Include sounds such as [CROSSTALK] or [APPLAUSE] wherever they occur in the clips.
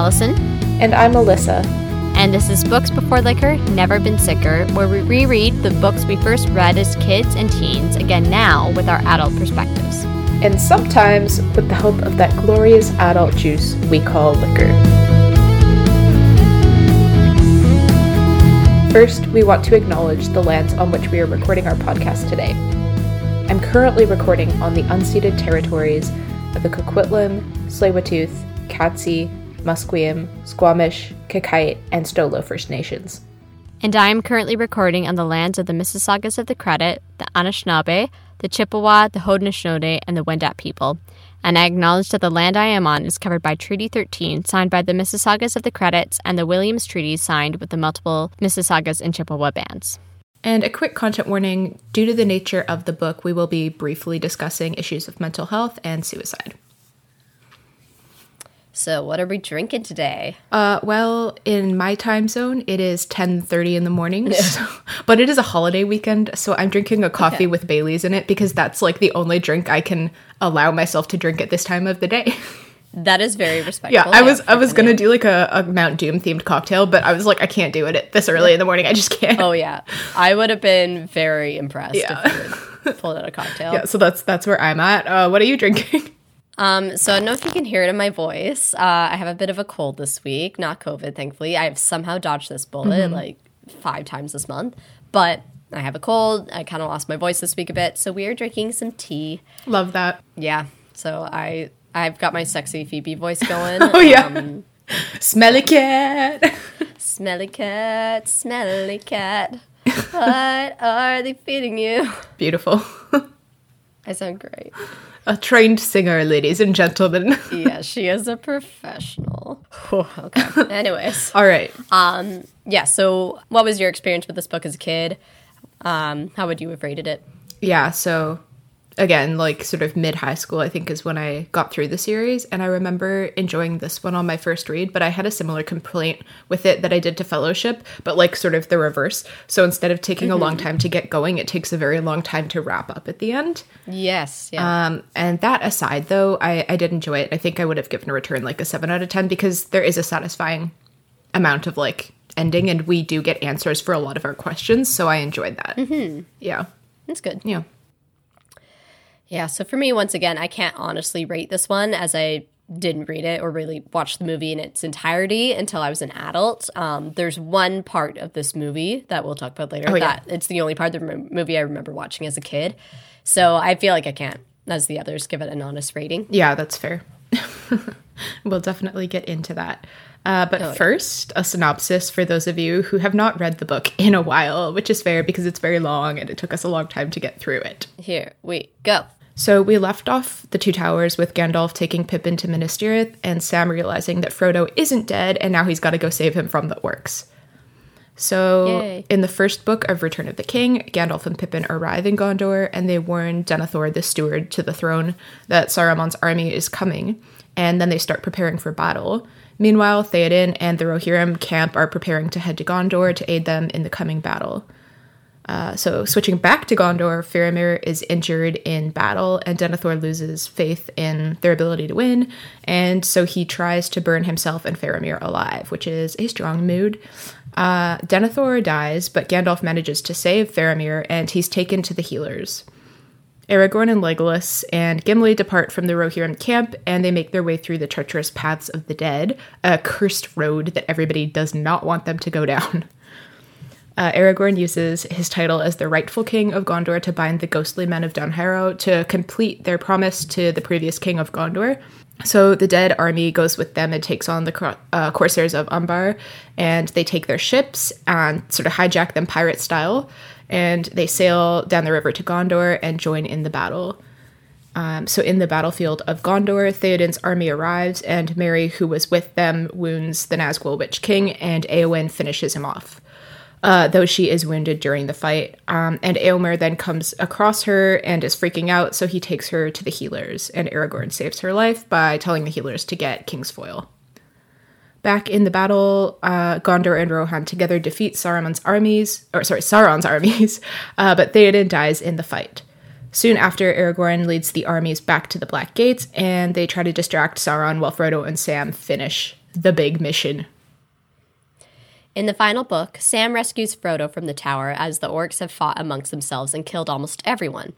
Allison. And I'm Alyssa. And this is Books Before Liquor, Never Been Sicker, where we reread the books we first read as kids and teens, again now with our adult perspectives. And sometimes with the help of that glorious adult juice we call liquor. First, we want to acknowledge the lands on which we are recording our podcast today. I'm currently recording on the unceded territories of the Coquitlam, Tsleil-Waututh, Katzie, Musqueam, Squamish, Qayqayt, and Stolo First Nations. And I am currently recording on the lands of the Mississaugas of the Credit, the Anishinaabe, the Chippewa, the Haudenosaunee, and the Wendat people. And I acknowledge that the land I am on is covered by Treaty 13, signed by the Mississaugas of the Credits, and the Williams Treaty, signed with the multiple Mississaugas and Chippewa bands. And a quick content warning due to the nature of the book, we will be briefly discussing issues of mental health and suicide. So, what are we drinking today? Uh, well, in my time zone, it is 10:30 in the morning. So, [LAUGHS] but it is a holiday weekend, so I'm drinking a coffee okay. with Bailey's in it because that's like the only drink I can allow myself to drink at this time of the day. [LAUGHS] That is very respectful. Yeah, I was I was gonna do like a, a Mount Doom themed cocktail, but I was like, I can't do it at this early in the morning. I just can't. Oh yeah, I would have been very impressed yeah. if you pulled out a cocktail. [LAUGHS] Yeah, so that's that's where I'm at. Uh, what are you drinking? Um, so I don't know if you can hear it in my voice. Uh, I have a bit of a cold this week, not COVID, thankfully. I have somehow dodged this bullet mm-hmm. like five times this month, but I have a cold. I kind of lost my voice this week a bit, so we are drinking some tea. Love that. Yeah. So I I've got my sexy Phoebe voice going. [LAUGHS] oh yeah. Um, smelly cat. smelly cat, smelly cat. What are they feeding you? Beautiful. [LAUGHS] I sound great a trained singer, ladies and gentlemen. [LAUGHS] yeah, she is a professional. okay. Anyways. [LAUGHS] All right. Um, yeah, so what was your experience with this book as a kid? Um, how would you have rated it? Yeah, so again, like sort of mid high school, I think is when I got through the series. And I remember enjoying this one on my first read, but I had a similar complaint with it that I did to Fellowship, but like sort of the reverse. So instead of taking mm-hmm. a long mm-hmm. time to get going, it takes a very long time to wrap up at the end. Yes. Yeah. Um, and that aside, though, I, I did enjoy it. I think I would have given a return like a 7 out of 10 because there is a satisfying amount of like ending and we do get answers for a lot of our questions. So I enjoyed that. Mm-hmm. Yeah. That's good. Yeah. Yeah, so for me, once again, I can't honestly rate this one as I didn't read it or really watch the movie in its entirety until I was an adult. Um, there's one part of this movie that we'll talk about later. Oh, yeah. That it's the only part of the movie I remember watching as a kid. So I feel like I can't, as the others, give it an honest rating. Yeah, that's fair. [LAUGHS] we'll definitely get into that. Uh, but oh, first, a synopsis for those of you who have not read the book in a while, which is fair because it's very long and it took us a long time to get through it. Here we go. So we left off the Two Towers with Gandalf taking Pippin to Minas Tirith and Sam realizing that Frodo isn't dead and now he's got to go save him from the orcs. So, Yay. in the first book of Return of the King, Gandalf and Pippin arrive in Gondor and they warn Denethor, the steward to the throne, that Saruman's army is coming, and then they start preparing for battle. Meanwhile, Theoden and the Rohirrim camp are preparing to head to Gondor to aid them in the coming battle. Uh, so, switching back to Gondor, Faramir is injured in battle, and Denethor loses faith in their ability to win, and so he tries to burn himself and Faramir alive, which is a strong mood. Uh, Denethor dies, but Gandalf manages to save Faramir, and he's taken to the healers. Aragorn and Legolas and Gimli depart from the Rohirrim camp, and they make their way through the treacherous paths of the dead, a cursed road that everybody does not want them to go down. [LAUGHS] Uh, Aragorn uses his title as the rightful king of Gondor to bind the ghostly men of Dunharrow to complete their promise to the previous king of Gondor. So the dead army goes with them and takes on the uh, corsairs of Umbar, and they take their ships and sort of hijack them pirate style, and they sail down the river to Gondor and join in the battle. Um, so in the battlefield of Gondor, Theoden's army arrives, and Merry, who was with them, wounds the Nazgul Witch King, and Eowyn finishes him off uh, though she is wounded during the fight. Um, and Eomer then comes across her and is freaking out, so he takes her to the healers, and Aragorn saves her life by telling the healers to get King's Foil. Back in the battle, uh, Gondor and Rohan together defeat Saruman's armies, or sorry, Sauron's [LAUGHS] armies, uh, but Theoden dies in the fight. Soon after, Aragorn leads the armies back to the Black Gates, and they try to distract Sauron while Frodo and Sam finish the big mission. In the final book, Sam rescues Frodo from the tower as the orcs have fought amongst themselves and killed almost everyone.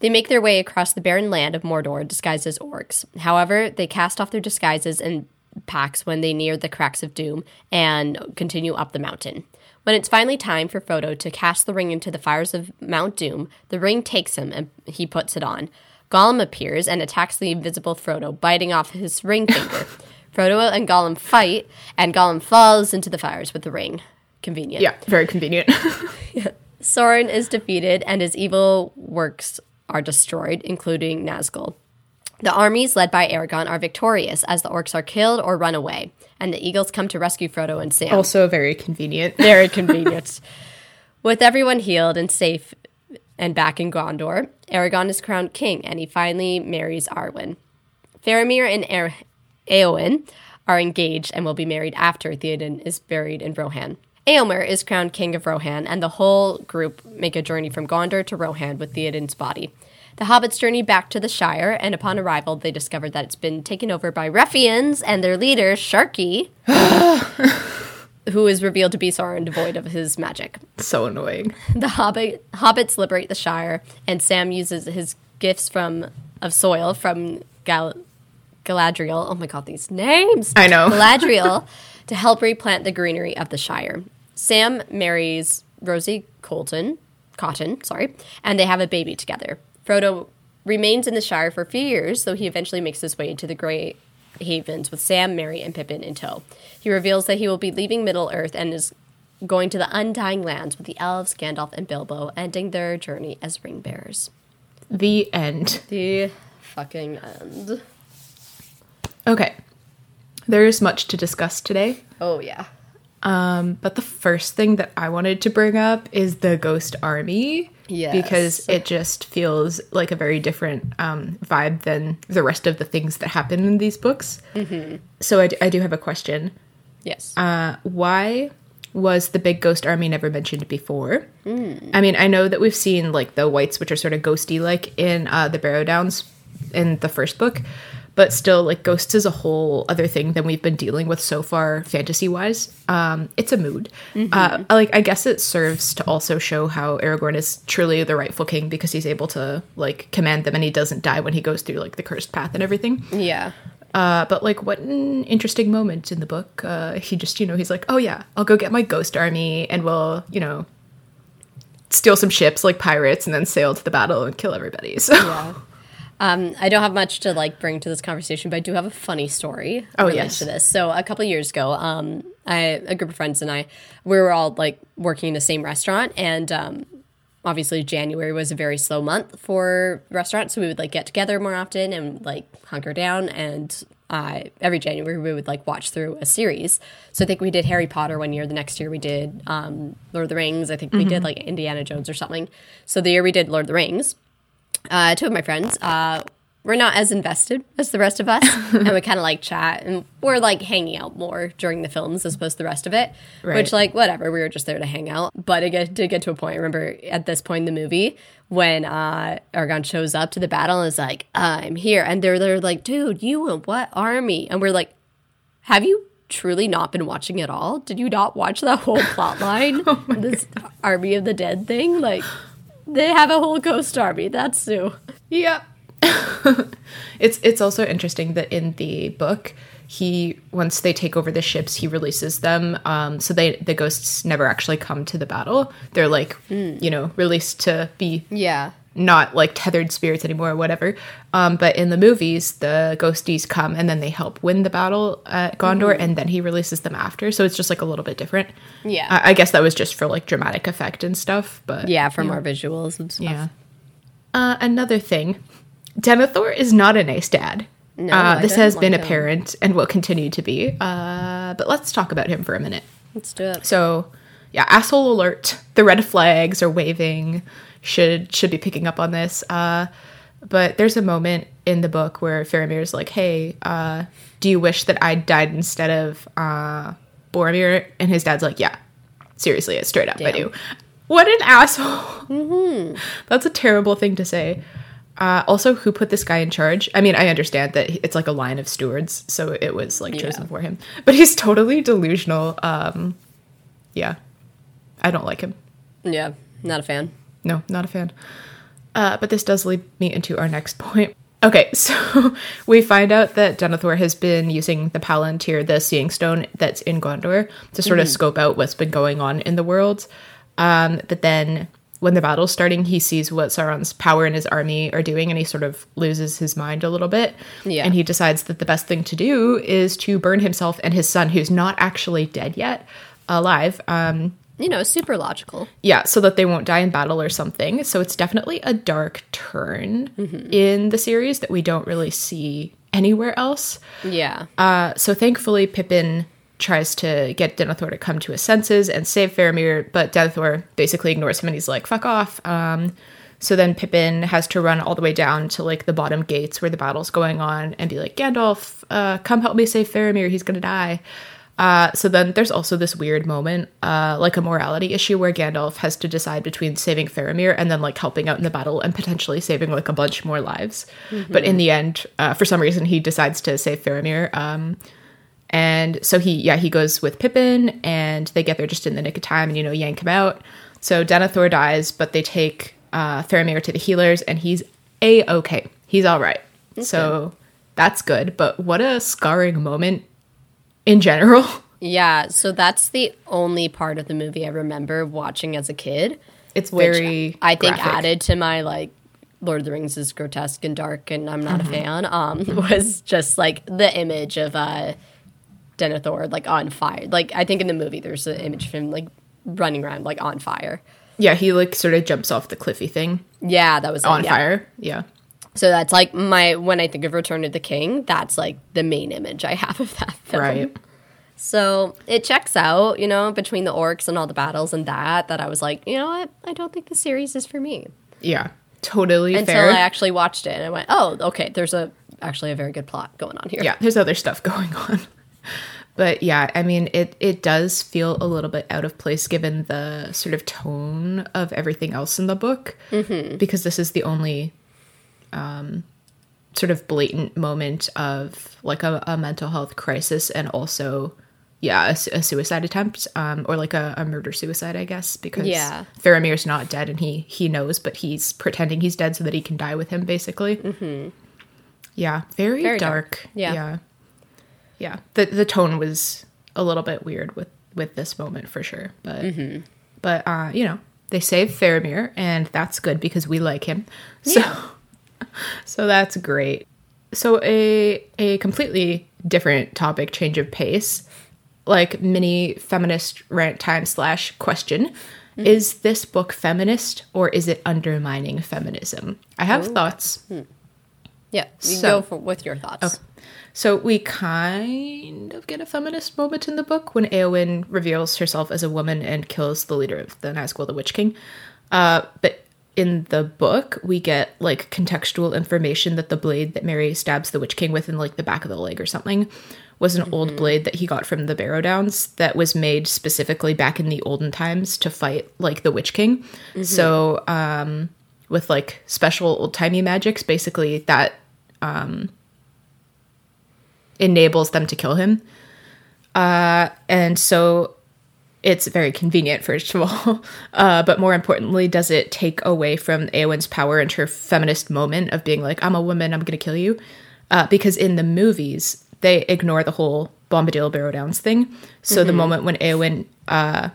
They make their way across the barren land of Mordor disguised as orcs. However, they cast off their disguises and packs when they near the cracks of doom and continue up the mountain. When it's finally time for Frodo to cast the ring into the fires of Mount Doom, the ring takes him and he puts it on. Gollum appears and attacks the invisible Frodo, biting off his ring finger. Frodo and Gollum fight, and Gollum falls into the fires with the ring. Convenient. Yeah, very convenient. [LAUGHS] Sauron is defeated, and his evil works are destroyed, including Nazgul. The armies led by Aragorn are victorious as the orcs are killed or run away, and the eagles come to rescue Frodo and Sam. also very convenient. [LAUGHS] Very convenient. With everyone healed and safe and back in Gondor, Aragorn is crowned king and he finally marries Arwen. Faramir and er- Eowyn are engaged and will be married after Theoden is buried in Rohan. Eomer is crowned king of Rohan, and the whole group make a journey from Gondor to Rohan with Theoden's body. The hobbits journey back to the Shire, and upon arrival, they discover that it's been taken over by ruffians and their leader, Sharky, [LAUGHS] who is revealed to be Sauron devoid of his magic. so annoying. The hobbit, hobbits liberate the Shire, and Sam uses his gifts from of soil from Gal- Galadriel. Oh my god, these names! I know. [LAUGHS] Galadriel to help replant the greenery of the Shire. Sam marries Rosie Colton, Cotton, sorry, and they have a baby together. Frodo remains in the Shire for a few years, though he eventually makes his way to the Grey Havens with Sam, Merry, and Pippin in tow. He reveals that he will be leaving Middle Earth and is going to the Undying Lands with the elves, Gandalf, and Bilbo, ending their journey as ring bearers. The end. The fucking end. Okay. There is much to discuss today. Oh, yeah. Um, but the first thing that I wanted to bring up is the Ghost Army. Yes. Because it just feels like a very different um, vibe than the rest of the things that happen in these books. Mm-hmm. So I, d- I do have a question. Yes. Uh, why was the big ghost army never mentioned before? I mean, I know that we've seen like the whites, which are sort of ghosty like in uh, the Barrow Downs in the first book, but still, like ghosts is a whole other thing than we've been dealing with so far, fantasy wise. Um, it's a mood. Uh, like, I guess it serves to also show how Aragorn is truly the rightful king because he's able to like command them and he doesn't die when he goes through like the cursed path and everything. yeah. Uh, but like, what an interesting moment in the book. Uh, he just, you know, he's like, oh yeah, I'll go get my ghost army and we'll, you know, steal some ships like pirates and then sail to the battle and kill everybody. [LAUGHS] So Yeah. Um, I don't have much to like bring to this conversation, but I do have a funny story. Oh, yes. to this. So a couple years ago, um, I a group of friends and I, we were all like working in the same restaurant, and um, obviously January was a very slow month for restaurants, so we would like get together more often and like hunker down and. Uh, every January we would like watch through a series. So I think we did Harry Potter one year. The next year we did um, Lord of the Rings. I think we did like Indiana Jones or something. So the year we did Lord of the Rings, uh, two of my friends uh, were not as invested as the rest of us, and we [LAUGHS] kind of like chat and we're like hanging out more during the films as opposed to the rest of it. Right. Which like whatever, we were just there to hang out. But it get, did get to a point. I remember at this point in the movie when uh, shows up to the battle and is like, "I'm here," and they're they're like, "Dude, you and what army?" And we're like, "Have you?" Truly not been watching at all? Did you not watch that whole [LAUGHS] plot line? this Army of the Dead thing? Like, they have a whole ghost army. That's Sue. yeah. [LAUGHS] it's it's also interesting that in the book he once they take over the ships he releases them um, so they the ghosts never actually come to the battle they're like you know released to be Yeah. Not like tethered spirits anymore or whatever. Um, but in the movies, the ghosties come and then they help win the battle at Gondor, and then he releases them after. So it's just like a little bit different. Yeah. I, I guess that was just for like dramatic effect and stuff. But yeah, from our visuals and stuff. yeah. Uh, another thing, Denethor is not a nice dad. No, uh, this has been like him. apparent and will continue to be. Uh, but let's talk about him for a minute. Let's do it. So, yeah, asshole alert. The red flags are waving. Should should be picking up on this. Uh, but there's a moment in the book where Faramir's like, "Hey, uh, do you wish that I died instead of uh, Boromir?" And his dad's like, "Yeah, seriously, it's straight up, I do." What an asshole! [LAUGHS] That's a terrible thing to say. Uh, also, who put this guy in charge? I mean, I understand that it's like a line of stewards, so it was like chosen Yeah. for him. But he's totally delusional. Um, yeah, I don't like him. Yeah, not a fan. No, not a fan. Uh, but this does lead me into our next [LAUGHS] point. Okay, [LAUGHS] so we find out that Denethor has been using the Palantir, the Seeing Stone that's in Gondor, to sort of scope out what's been going on in the world. Um, but then when the battle's starting, he sees what Sauron's power and his army are doing, and he sort of loses his mind a little bit. Yeah. And he decides that the best thing to do is to burn himself and his son, who's not actually dead yet, alive. Um, You know, super logical. yeah, so that they won't die in battle or something. So it's definitely a dark turn in the series that we don't really see anywhere else. Yeah. Uh, so thankfully, Pippin tries to get Denethor to come to his senses and save Faramir, but Denethor basically ignores him and he's like, fuck off. Um, so then Pippin has to run all the way down to like the bottom gates where the battle's going on and be like, Gandalf, uh, come help me save Faramir. He's gonna die. Uh, so then there's also this weird moment, uh, like a morality issue where Gandalf has to decide between saving Faramir and then like helping out in the battle and potentially saving like a bunch more lives. But in the end, uh, for some reason, he decides to save Faramir. Um, and so he, yeah, he goes with Pippin and they get there just in the nick of time and, you know, yank him out. So Denethor dies, but they take uh, Faramir to the healers and he's a okay. He's all right. So that's good. But what a scarring moment in general. [LAUGHS] Yeah, so that's the only part of the movie I remember watching as a kid. It's very, I think graphic. added to my like Lord of the Rings is grotesque and dark and I'm not Mm-hmm. a fan. Um [LAUGHS] was just like the image of uh Denethor like on fire. Like I think in the movie there's an image of him like running around like on fire. Yeah, he like sort of jumps off the cliffy thing Yeah, that was on yeah. fire. Yeah. So that's like my when I think of Return of the King, that's like the main image I have of that film. Right. So it checks out, you know, between the orcs and all the battles and that, that I was like, you know what? I don't think the series is for me. Yeah. Totally Until fair. I actually watched it and I went, oh, okay, there's a actually a very good plot going on here. yeah, there's other stuff [LAUGHS] going on. But yeah, I mean, it it does feel a little bit out of place given the sort of tone of everything else in the book, mm-hmm. because this is the only um, sort of blatant moment of like a, a mental health crisis and also, yeah, a, a suicide attempt um, or like a, a murder suicide, I guess, because Yeah. Faramir's not dead and he he knows, but he's pretending he's dead so that he can die with him, basically. Mm-hmm. Yeah, very, Very dark. dark. Yeah. yeah yeah the the tone was a little bit weird with with this moment for sure but but uh you know they save Faramir and that's good because we like him so [LAUGHS] so that's great. So a a completely different topic change of pace like mini feminist rant time slash question. Is this book feminist or is it undermining feminism? I have thoughts. Yeah. You So- go for, with your thoughts. so we kind of get a feminist moment in the book when Eowyn reveals herself as a woman and kills the leader of the Nazgul, the Witch King. Uh, but in the book, we get like contextual information that the blade that Merry stabs the Witch King with in like the back of the leg or something was an old blade that he got from the Barrow Downs that was made specifically back in the olden times to fight like the Witch King. So um, with like special old timey magics, basically that um, enables them to kill him. Uh, and so it's very convenient, first of all. [LAUGHS] Uh, but more importantly, does it take away from Eowyn's power and her feminist moment of being like, I'm a woman, I'm going to kill you? Uh, because in the movies, they ignore the whole Bombadil Barrow Downs thing. So the moment when Eowyn uh,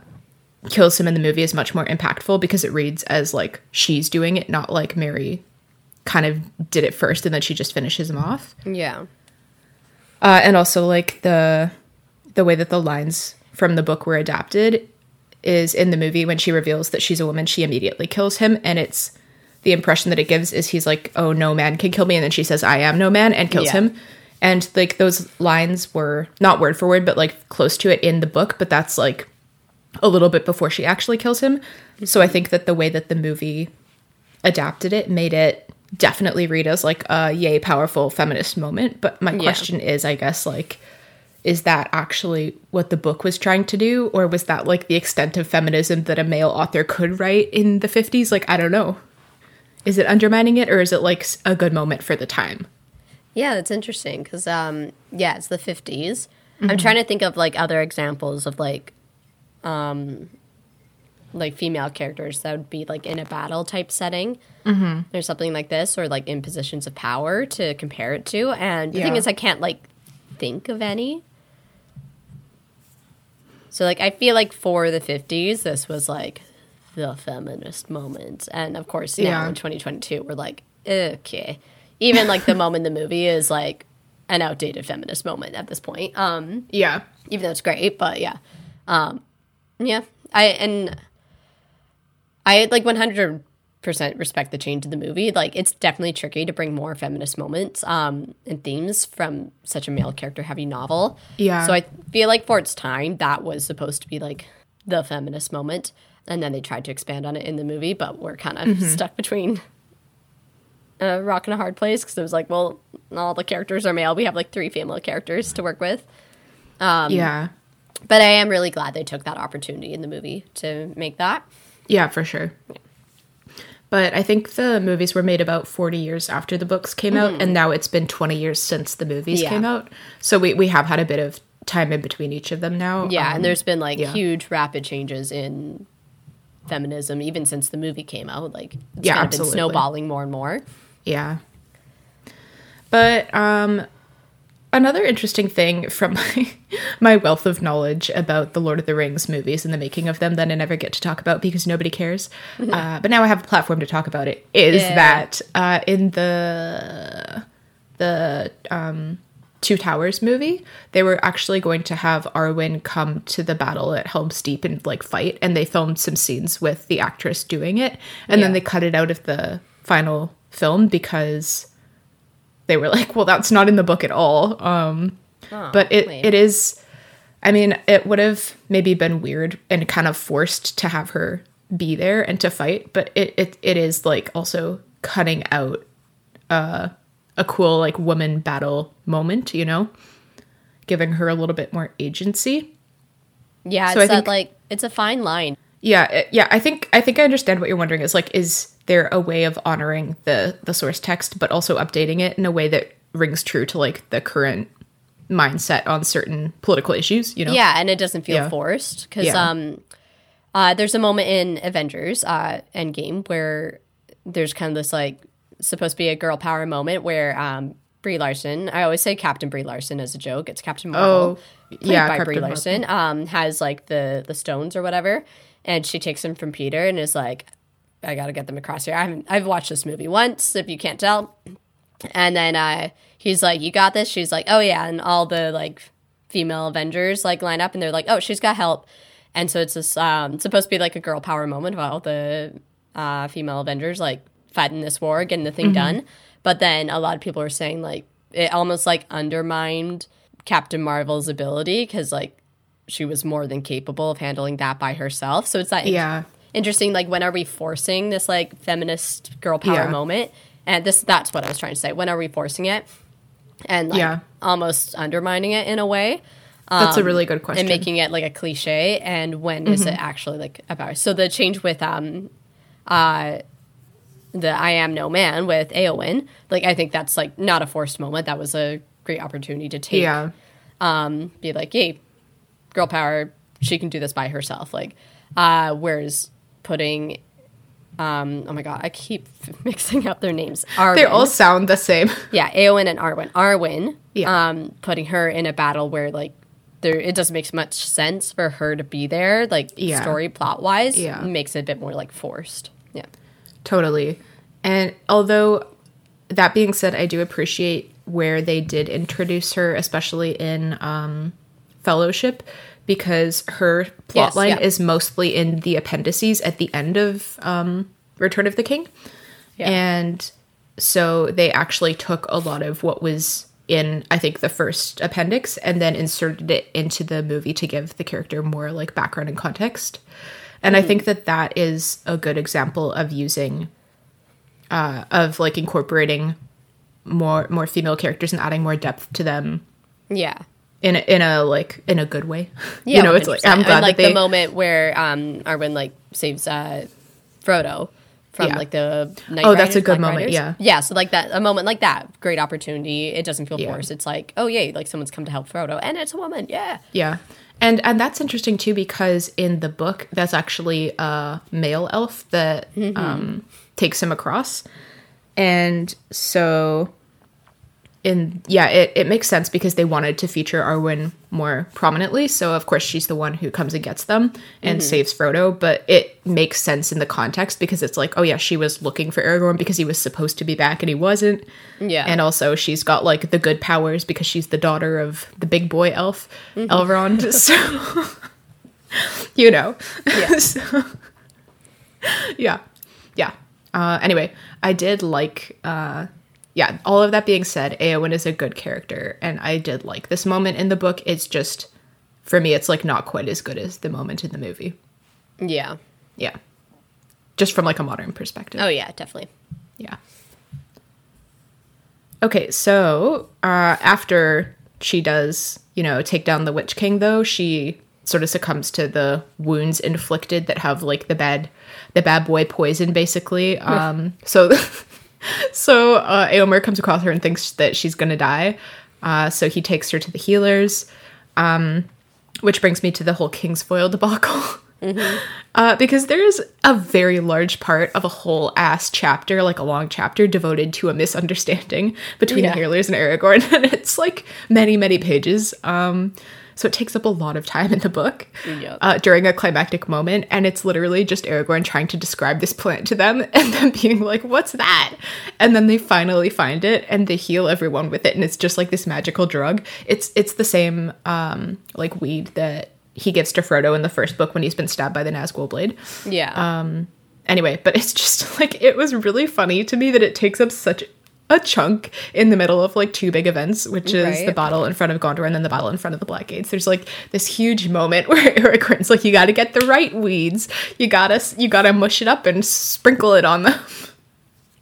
kills him in the movie is much more impactful because it reads as like she's doing it, not like Merry kind of did it first and then she just finishes him off Yeah. uh, and also like the the way that the lines from the book were adapted is in the movie when she reveals that she's a woman she immediately kills him. And it's the impression that it gives is he's like oh no man can kill me. And then she says i am no man and kills Yeah. him. And like those lines were not word for word but like close to it in the book but that's like a little bit before she actually kills him. So i think that the way that the movie adapted it made it definitely read as like a yay powerful feminist moment. But my Yeah. question is i guess like is that actually what the book was trying to do or was that like the extent of feminism that a male author could write in the 50s like i don't know Is it undermining it or is it like a good moment for the time? Yeah, that's interesting because, um, yeah, it's the 50s. I'm trying to think of like other examples of like, um, like female characters that would be like in a battle type setting mm-hmm. or something like this, or like in positions of power to compare it to. And the thing is, I can't like think of any. So like, I feel like for the 50s, this was like the feminist moment, and of course now Yeah. in 2022, we're like, okay, even like the moment the movie is like an outdated feminist moment at this point. Um, Yeah. even though it's great, but yeah, um, yeah, I and I like one hundred percent respect the change in the movie. Like, it's definitely tricky to bring more feminist moments um, and themes from such a male character heavy novel. Yeah. So I feel like for its time, that was supposed to be like the feminist moment, and then they tried to expand on it in the movie, but we're kind of stuck between a rock and a hard place because it was like, well, all the characters are male. We have like three female characters to work with. Um, yeah. But I am really glad they took that opportunity in the movie to make that. Yeah, for sure. But I think the movies were made about 40 years after the books came out, and now it's been 20 years since the movies Yeah. came out. So we, we have had a bit of time in between each of them now. Yeah, Um, and there's been like yeah. huge rapid changes in feminism even since the movie came out. Like it's Yeah, kind of been snowballing more and more. Yeah. But um another interesting thing from [LAUGHS] my, my wealth of knowledge about the Lord of the Rings movies and the making of them that I never get to talk about because nobody cares. uh, but now I have a platform to talk about it. Is Yeah. that uh, in the the um, Two Towers movie, they were actually going to have Arwen come to the battle at Helm's Deep and like fight, and they filmed some scenes with the actress doing it, and then they cut it out of the final film because they were like, well, that's not in the book at all. Um, Oh, but it, it is, I mean, it would have maybe been weird and kind of forced to have her be there and to fight, but it, it, it is like also cutting out uh, a cool like woman battle moment, you know, giving her a little bit more agency. yeah, so it's I that think- like it's a fine line. Yeah, it- yeah. I think I think I understand what you're wondering. Is like, is there a way of honoring the the source text, but also updating it in a way that rings true to like the current mindset on certain political issues? You know? Yeah, and it doesn't feel Yeah. forced because Yeah. um, uh, there's a moment in Avengers uh, Endgame where there's kind of this like supposed to be a girl power moment where um, Brie Larson, I always say Captain Brie Larson as a joke. It's Captain Marvel, Oh, played yeah, by Captain Brie Marvel. Larson, um, has like the the stones or whatever, and she takes them from Peter and is like, "I got to get them across here." I haven't, I've watched this movie once, if you can't tell, and then uh, he's like, "You got this." She's like, "Oh yeah," and all the like female Avengers like line up, and they're like, "Oh, she's got help," and so it's this um, it's supposed to be like a girl power moment of all the uh, female Avengers like fighting this war, getting the thing done. But then a lot of people are saying like it almost like undermined Captain Marvel's ability because like she was more than capable of handling that by herself. So it's that Yeah. Interesting. Like when are we forcing this like feminist girl power Yeah. moment? And this that's what I was trying to say. When are we forcing it? And like Yeah. almost undermining it in a way That's a really good question. and making it like a cliche and when is Mm-hmm. it actually like about so the change with um uh the I am no man with Eowyn like I think that's like not a forced moment that was a great opportunity to take yeah. um be like hey girl power she can do this by herself like uh whereas putting um oh my god I keep [LAUGHS] mixing up their names Arwen. They all sound the same. [LAUGHS] Yeah, Eowyn and Arwen. Arwen, Yeah. um, putting her in a battle where like there it doesn't make much sense for her to be there, like Yeah. story plot wise. Yeah. Makes it a bit more like forced. Yeah. Totally. And although that being said, I do appreciate where they did introduce her, especially in um, Fellowship, because her Yes, plotline yeah. is mostly in the appendices at the end of um, Return of the King. Yeah. And so they actually took a lot of what was in, I think, the first appendix and then inserted it into the movie to give the character more like background and context. And I think that that is a good example of using, uh, of like incorporating more more female characters and adding more depth to them Yeah. In a, in a like in a good way. [LAUGHS] Yeah. you know, it's like I'm glad and, like that they the moment where um Arwen like saves uh Frodo from Yeah. like the Night Oh, that's a good Black moment, Riders. yeah. yeah. So like that, a moment like that, great opportunity. It doesn't feel Yeah. forced. It's like, oh yay, like someone's come to help Frodo, and it's a woman. Yeah. Yeah. And and that's interesting too because in the book that's actually a male elf that um, takes him across. And so in yeah, it, it makes sense because they wanted to feature Arwen more prominently. So of course she's the one who comes and gets them and saves Frodo, but it makes sense in the context because it's like, oh yeah, she was looking for Aragorn because he was supposed to be back and he wasn't. Yeah. And also she's got like the good powers because she's the daughter of the big boy elf, Elrond. [LAUGHS] So you know. Yeah. [LAUGHS] So- yeah. Yeah. Uh, anyway, I did like uh yeah, all of that being said, Eowyn is a good character, and I did like this moment in the book. It's just for me, it's like not quite as good as the moment in the movie. Yeah. Yeah. Just from like a modern perspective. Oh yeah, definitely. Yeah. Okay, so uh, after she does, you know, take down the Witch King, though, she sort of succumbs to the wounds inflicted that have like the bad, the bad boy poison, basically. Um, so, [LAUGHS] so uh, Eomer comes across her and thinks that she's gonna die. Uh, so he takes her to the healers, um, which brings me to the whole King's Kingsfoil debacle. [LAUGHS] Uh, because there's a very large part of a whole ass chapter, like a long chapter, devoted to a misunderstanding between Yeah. the Healers and Aragorn, [LAUGHS] and it's like many, many pages. Um, so it takes up a lot of time in the book Yep. uh, during a climactic moment, and it's literally just Aragorn trying to describe this plant to them, [LAUGHS] and then being like, "What's that?" And then they finally find it, and they heal everyone with it, and it's just like this magical drug. It's it's the same um, like weed that he gives to Frodo in the first book when he's been stabbed by the Nazgul blade. Yeah. Anyway, but it's just [LAUGHS] like it was really funny to me that it takes up such a chunk in the middle of like two big events, which is Right. the battle in front of Gondor and then the battle in front of the Black Gates. There's like this huge moment [LAUGHS] where Aragorn's like, "You got to get the right weeds. You gotta you gotta mush it up and sprinkle it on them."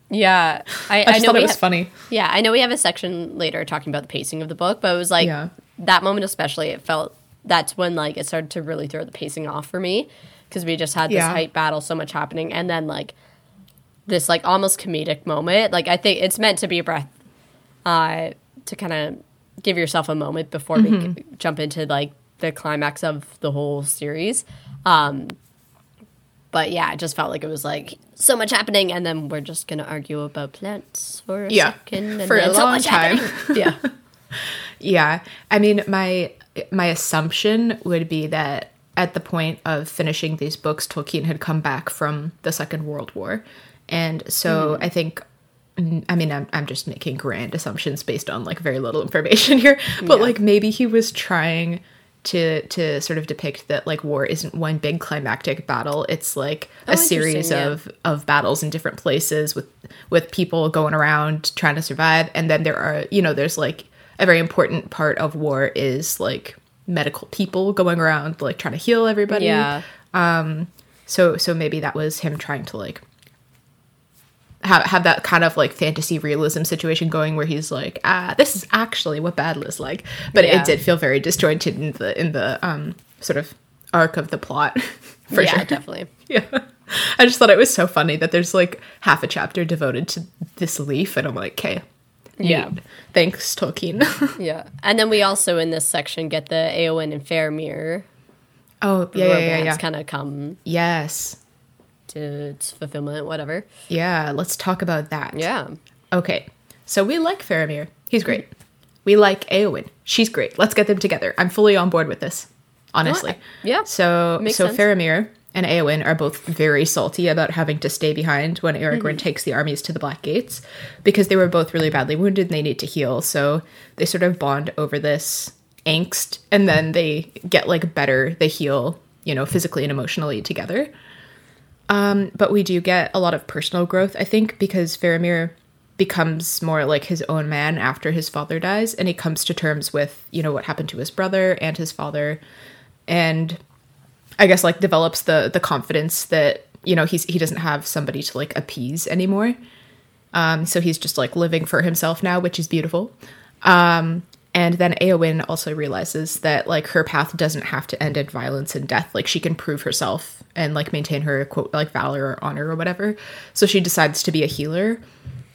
yeah. I, I I, know thought it was have- funny. Yeah, I know we have a section later talking about the pacing of the book, but it was like Yeah. that moment especially. It felt that's when like it started to really throw the pacing off for me because we just had this Yeah. hype battle, so much happening, and then like this like almost comedic moment. Like I think it's meant to be a breath, uh, to kind of give yourself a moment before we Mm-hmm. g- jump into like the climax of the whole series. Um, but yeah, it just felt like it was like so much happening, and then we're just gonna argue about plants for a Yeah, second, and for a so long much time. happening. [LAUGHS] yeah, [LAUGHS] Yeah. I mean, my my assumption would be that at the point of finishing these books, Tolkien had come back from the Second World War. And so I think I mean, I'm, I'm just making grand assumptions based on like very little information [LAUGHS] here, but Yeah. like maybe he was trying to to sort of depict that like war isn't one big climactic battle. It's like Oh, a series yeah. of of battles in different places with with people going around trying to survive and then there are you know there's like a very important part of war is like medical people going around like trying to heal everybody yeah, Um. so so maybe that was him trying to like have have that kind of like fantasy realism situation going where he's like ah this is actually what battle is like but Yeah. it did feel very disjointed in the in the um sort of arc of the plot [LAUGHS] for yeah, sure definitely. [LAUGHS] yeah i just thought it was so funny that there's like half a chapter devoted to this leaf and i'm like okay Yeah. neat. thanks tolkien [LAUGHS] Yeah, and then we also in this section get the Eowyn and Faramir oh yeah yeah yeah, yeah. kind of come yes to its fulfillment, whatever. yeah let's talk about that Yeah, Okay, so we like Faramir. He's great. We like Eowyn. She's great. Let's get them together. I'm fully on board with this, honestly. Yeah, So, makes so sense. Faramir and Eowyn are both very salty about having to stay behind when Aragorn Mm-hmm. takes the armies to the Black Gates because they were both really badly wounded and they need to heal. So they sort of bond over this angst and then they get like better. They heal, you know, physically and emotionally together. Um, but we do get a lot of personal growth, I think, because Faramir becomes more like his own man after his father dies, and he comes to terms with, you know, what happened to his brother and his father, and I guess like develops the the confidence that you know he's he doesn't have somebody to like appease anymore. Um, so he's just like living for himself now, which is beautiful. Um, and then Eowyn also realizes that like her path doesn't have to end in violence and death. Like she can prove herself and like maintain her quote like valor or honor or whatever. So she decides to be a healer.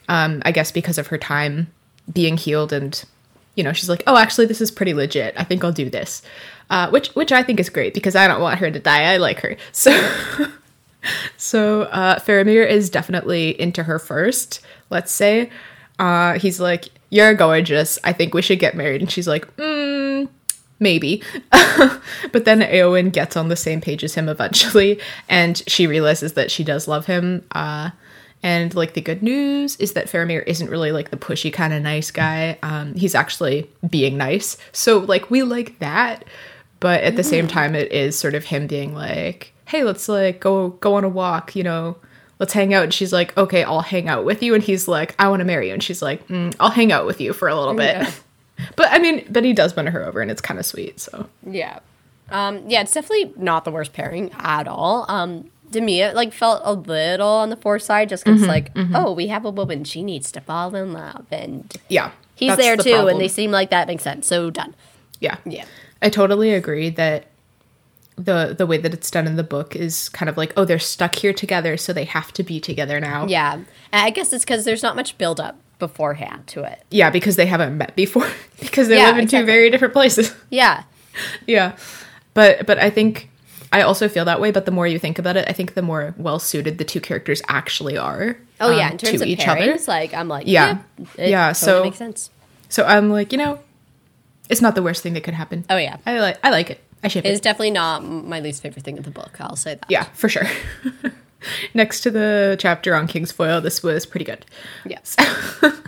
Um, I guess because of her time being healed and you know she's like, oh, actually this is pretty legit. I think I'll do this, uh, which which I think is great because I don't want her to die. I like her [LAUGHS] so. so uh, Faramir is definitely into her first. Let's say uh, he's like, "You're gorgeous. I think we should get married." And she's like, mm, maybe. [LAUGHS] but then Eowyn gets on the same page as him eventually, and she realizes that she does love him. Uh, and like the good news is that Faramir isn't really like the pushy kind of nice guy. Um, he's actually being nice. So like we like that, but at the same time, it is sort of him being like, "Hey, let's like go go on a walk," you know. Let's hang out. And she's like, okay, I'll hang out with you. And he's like, I want to marry you. And she's like, mm, I'll hang out with you for a little bit. Yeah. [LAUGHS] But I mean, but he does win her over, and it's kind of sweet. So Yeah. Um, yeah, it's definitely not the worst pairing at all. Um, to me, it like felt a little on the force side, just because like, oh, we have a woman, she needs to fall in love, and yeah, he's there the too, problem. and they seem like that makes sense. So done. yeah, Yeah. I totally agree that the the way that it's done in the book is kind of like, oh, they're stuck here together, so they have to be together now. Yeah, I guess it's because there's not much build up beforehand to it. yeah, because they haven't met before, [LAUGHS] because they Yeah, live in two very different places. [LAUGHS] Yeah, yeah, but but I think I also feel that way. But the more you think about it, I think the more well suited the two characters actually are. Oh yeah, um, in terms to of each pairings, other. like I'm like, Yeah. yeah, it Yeah, totally so- makes sense. So I'm like, you know, it's not the worst thing that could happen. Oh yeah, I like I like it. I ship it's it. definitely not my least favorite thing in the book. I'll say that. Yeah, for sure. [LAUGHS] [LAUGHS] Next to the chapter on Kingsfoil, this was pretty good. Yes. [LAUGHS]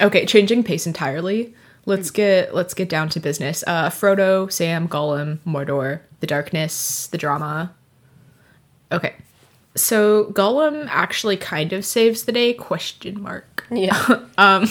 Okay, changing pace entirely. Let's get let's get down to business. Uh, Frodo, Sam, Gollum, Mordor, the darkness, the drama. Okay, so Gollum actually kind of saves the day? Question mark. Yeah. [LAUGHS]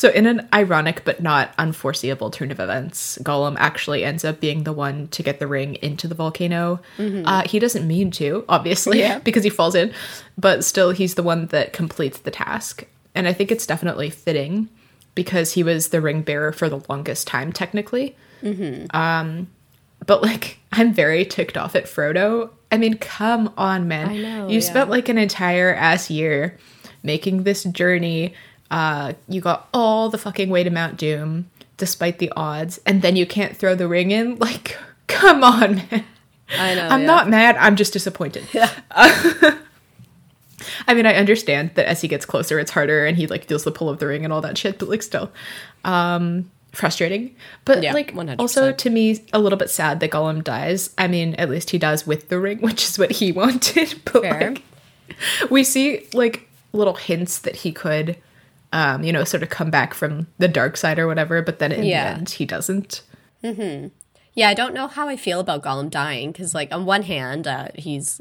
So, in an ironic but not unforeseeable turn of events, Gollum actually ends up being the one to get the ring into the volcano. Uh, he doesn't mean to, obviously, Yeah. [LAUGHS] because he falls in, but still, he's the one that completes the task. And I think it's definitely fitting because he was the ring bearer for the longest time, technically. Um, but like, [LAUGHS] I'm very ticked off at Frodo. I mean, come on, man. I know, You yeah. spent like an entire ass year making this journey. Uh, you got all the fucking way to Mount Doom, despite the odds, and then you can't throw the ring in. [LAUGHS] Like, come on, man. I know. I'm yeah. not mad. I'm just disappointed. Yeah. [LAUGHS] I mean, I understand that as he gets closer, it's harder, and he like feels the pull of the ring and all that shit. But like, still, um, frustrating. But Yeah, like, 100%. also to me, a little bit sad that Gollum dies. I mean, at least he dies with the ring, [LAUGHS] which is what he wanted. But Fair. like, we see like little hints that he could, um, you know, sort of come back from the dark side or whatever. But then in Yeah. the end, he doesn't. Yeah, I don't know how I feel about Gollum dying because, like, on one hand, uh, he's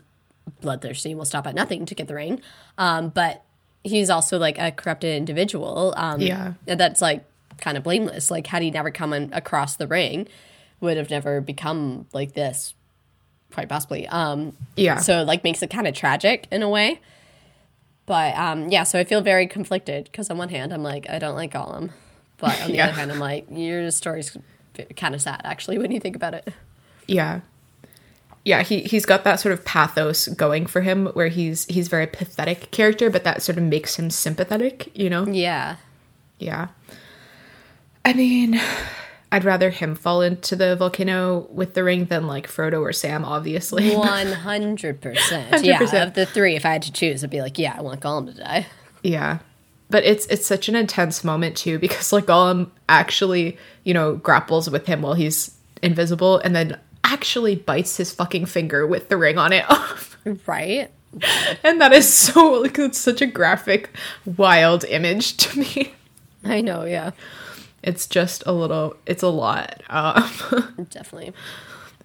bloodthirsty and will stop at nothing to get the ring, um, but he's also like a corrupted individual. Um, Yeah. that's like kind of blameless. Like, had he never come in, across the ring, would have never become like this, quite possibly. Um, Yeah. so like makes it kind of tragic in a way. But um, yeah, so I feel very conflicted because on one hand, I'm like, I don't like Gollum, but on the Yeah. other hand, I'm like, your story's kind of sad actually when you think about it. Yeah. Yeah, he he's got that sort of pathos going for him where he's he's very pathetic character, but that sort of makes him sympathetic, you know? Yeah. Yeah. I mean, I'd rather him fall into the volcano with the ring than like Frodo or Sam, obviously. [LAUGHS] One hundred percent. Yeah, 100%. of the three, if I had to choose, I'd be like, yeah, I want Gollum to die. Yeah. But it's it's such an intense moment too because like Gollum actually, you know, grapples with him while he's invisible and then actually bites his fucking finger with the ring on it off. [LAUGHS] Right? And that is so like it's such a graphic, wild image to me. I know. Yeah, It's just a little it's a lot. Um, [LAUGHS] definitely.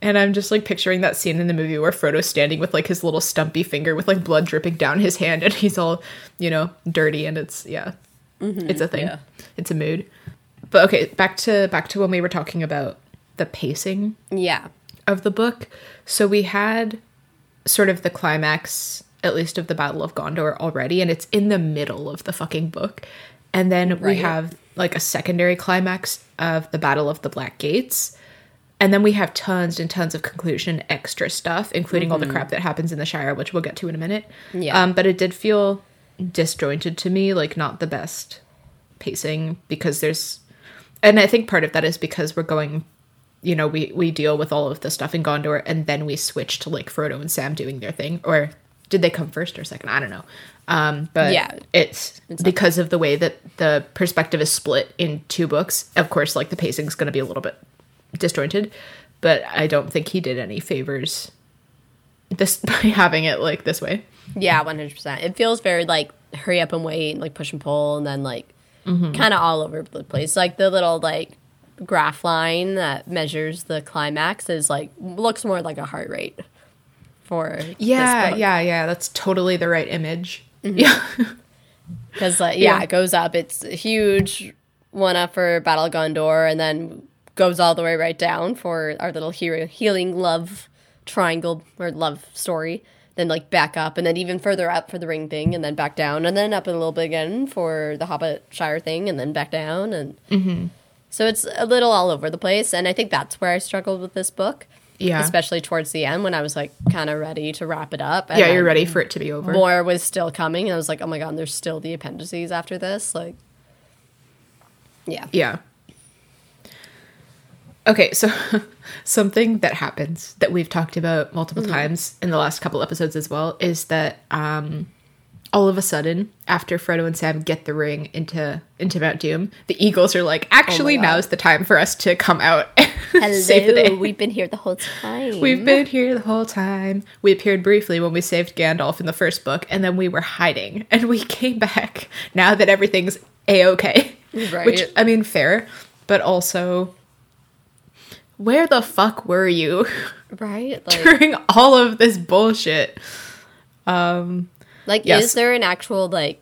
and I'm just like picturing that scene in the movie where Frodo's standing with like his little stumpy finger with like blood dripping down his hand and he's all, you know, dirty and it's yeah. it's a thing. yeah. It's a mood. But okay, back to back to when we were talking about the pacing Yeah. of the book. So we had sort of the climax, at least of the Battle of Gondor already, and it's in the middle of the fucking book. And then we have like a secondary climax of the Battle of the Black Gates. and then we have tons and tons of conclusion extra stuff, including all the crap that happens in the Shire, which we'll get to in a minute. Yeah. Um, but it did feel disjointed to me, like not the best pacing because there's, and I think part of that is because we're going, you know, we we deal with all of the stuff in Gondor, and then we switch to like Frodo and Sam doing their thing, or did they come first or second? I don't know. Um, but Yeah. it's because of the way that the perspective is split in two books. Of course, like the pacing is going to be a little bit disjointed, but I don't think he did any favors this [LAUGHS] by having it like this way. Yeah, one hundred percent. It feels very like hurry up and wait, and like push and pull, and then like Mm-hmm. kind of all over the place. Like the little like graph line that measures the climax is like looks more like a heart rate for Yeah, yeah, yeah. That's totally the right image. Mm-hmm. Yeah, [LAUGHS] because like yeah, Yeah. it goes up. It's a huge one up for Battle of Gondor, and then goes all the way right down for our little hero healing love triangle or love story. Then like back up, and then even further up for the ring thing, and then back down, and then up a little bit again for the Hobbit Shire thing, and then back down, and mm-hmm. so it's a little all over the place. And I think that's where I struggled with this book, yeah, especially towards the end when I was like kind of ready to wrap it up. And yeah. You're ready for it to be over. More was still coming, and I was like, oh my god, there's still the appendices after this, like. Yeah. Yeah. Okay, so [LAUGHS] something that happens that we've talked about multiple times in the last couple episodes as well is that um all of a sudden, after Frodo and Sam get the ring into into Mount Doom, the Eagles are like, actually, oh God. now's the time for us to come out and [LAUGHS] save the Hello, day. we've been here the whole time. We've been here the whole time. We appeared briefly when we saved Gandalf in the first book, and then we were hiding, [LAUGHS] and we came back now that everything's a okay. [LAUGHS] Right. Which I mean, fair, but also, where the fuck were you right. Like, during all of this bullshit? Um, like Yes. is there an actual like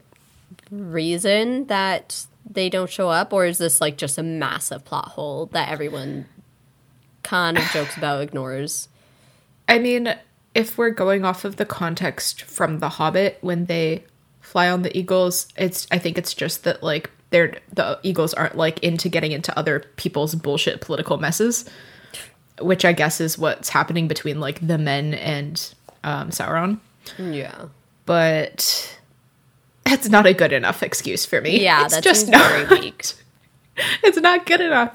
reason that they don't show up, or is this like just a massive plot hole that everyone kind of jokes about, ignores? I mean, if we're going off of the context from The Hobbit, when they fly on the eagles, it's I think it's just that like they're the eagles aren't like into getting into other people's bullshit political messes, which I guess is what's happening between like the men and um, Sauron. Yeah. But that's not a good enough excuse for me. Yeah, it's just not. very weak. [LAUGHS] it's not good enough.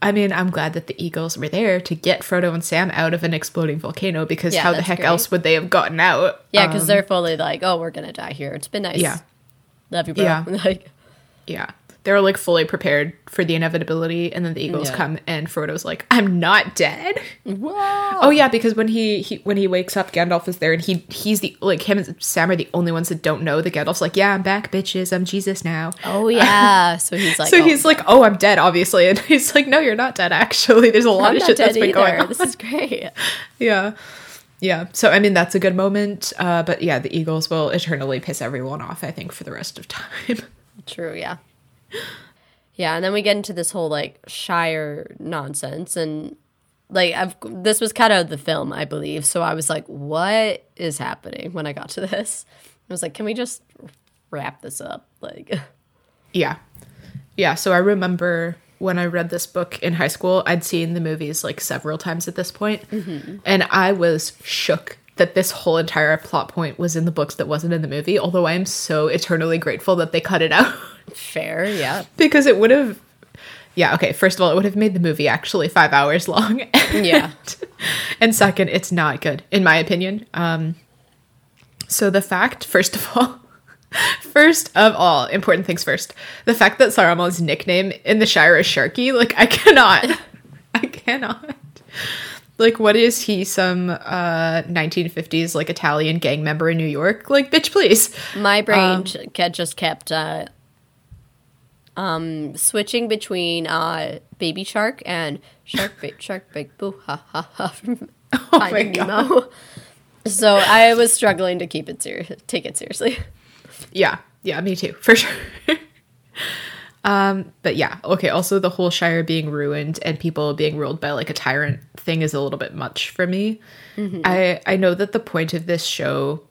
I mean, I'm glad that the Eagles were there to get Frodo and Sam out of an exploding volcano because Yeah, how the heck great. else would they have gotten out? Yeah, because Um, they're fully like, oh, we're gonna die here. It's been nice. Yeah. Love you, bro. Yeah. [LAUGHS] like, yeah. They're like fully prepared for the inevitability, and then the Eagles Yeah. come, and Frodo's like, "I'm not dead." whoa. Oh yeah, because when he, he when he wakes up, Gandalf is there, and he he's the like him and Sam are the only ones that don't know that Gandalf's like, "Yeah, I'm back, bitches. I'm Jesus now." Oh yeah. [LAUGHS] So he's like, so oh, he's like, "Oh, I'm dead, obviously," and [LAUGHS] he's like, "No, you're not dead. Actually, there's a lot I'm of shit that's been going on." This is great. [LAUGHS] yeah yeah so i mean that's a good moment uh but yeah the eagles will eternally piss everyone off i think for the rest of time True, yeah. Yeah, and then we get into this whole like Shire nonsense and like I've this was kind of the film, I believe. So I was like, what is happening when I got to this? I was like, can we just wrap this up? Like [LAUGHS] yeah yeah so i remember when i read this book in high school i'd seen the movies like several times at this point mm-hmm. and i was shook that this whole entire plot point was in the books that wasn't in the movie although i am so eternally grateful that they cut it out fair, yeah. [LAUGHS] because it would have yeah okay first of all it would have made the movie actually five hours long [LAUGHS] Yeah. and second, it's not good, in my opinion. Um, so the fact, first of all, [LAUGHS] first of all, important things first. The fact that Saruman's nickname in the Shire is Sharky, like I cannot, I cannot. Like, what is he? Some uh 1950s like Italian gang member in New York? Like, bitch, please. My brain ke- just kept uh um switching between uh baby shark and shark big shark big boo ha ha ha from [LAUGHS] Oh my Finding god. Nemo. So I was struggling to keep it serious, take it seriously. Yeah, yeah, me too, for sure. [LAUGHS] um, but yeah, okay. Also, the whole Shire being ruined and people being ruled by like a tyrant thing is a little bit much for me. I I know that the point of this show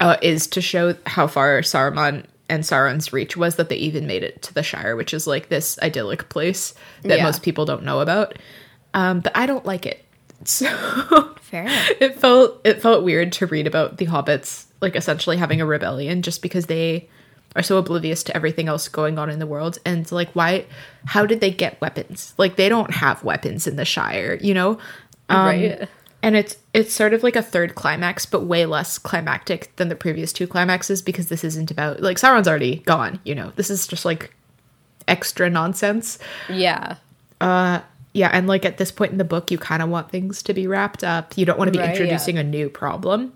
uh, is to show how far Saruman and Sauron's reach was that they even made it to the Shire, which is like this idyllic place that Yeah. most people don't know about. um, but I don't like it. [LAUGHS] So Fair. it felt it felt weird to read about the hobbits like essentially having a rebellion just because they are so oblivious to everything else going on in the world and like why how did they get weapons like they don't have weapons in the shire you know um, Right. and it's it's sort of like a third climax but way less climactic than the previous two climaxes because this isn't about like sauron's already gone you know this is just like extra nonsense Yeah. Uh yeah, and like at this point in the book, you kind of want things to be wrapped up. You don't want to be Right, yeah. introducing a new problem